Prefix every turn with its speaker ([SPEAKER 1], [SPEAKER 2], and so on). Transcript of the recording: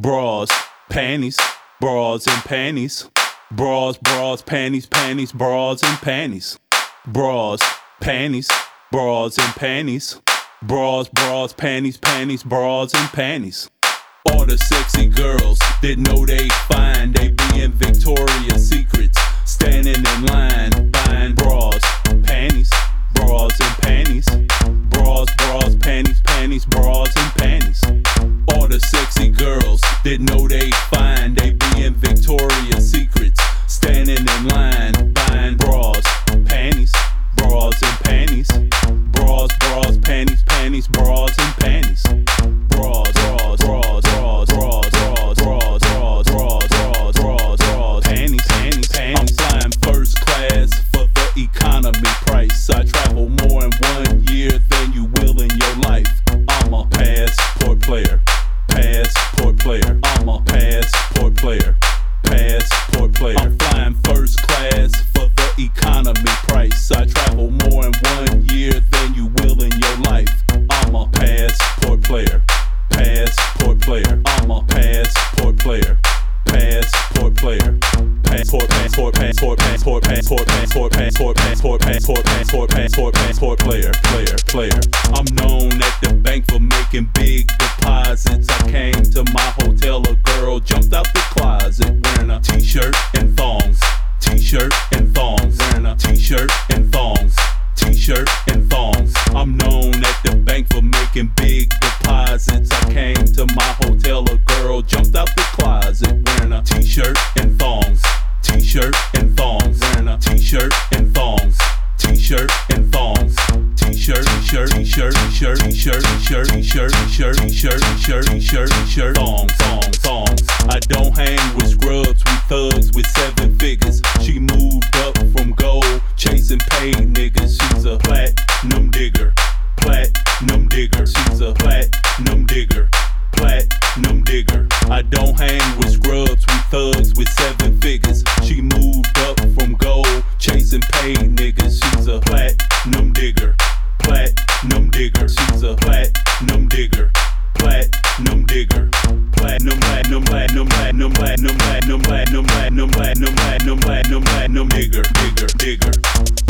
[SPEAKER 1] bras, panties, bras and panties, bras, bras, panties, panties, bras and panties, bras, panties, bras and panties, bras, bras, panties, panties, bras and panties. All the sexy girls that know they fine, they be in Victoria's Secrets, standing in line, buying bras, panties, bras and panties, bras, bras, panties, panties, bras didn't know player. I'm a passport player, passport player. Passport, passport, passport, passport, passport, passport, passport, passport, passport, passport, passport, passport, player, player, player. I'm known at the bank for making big deposits. I came to my hotel, a girl jumped out the closet t-shirt, t-shirt, t-shirt, t-shirt, t-shirt, t-shirt, t-shirt, t-shirt, t-shirt, t-shirt, t-shirt, thongs, thongs, thongs. I don't hang with scrubs, we thugs with seven figures. She moved up from gold, chasing paid niggas. She's a platinum digger, platinum digger. She's a platinum no bigger, bigger, bigger.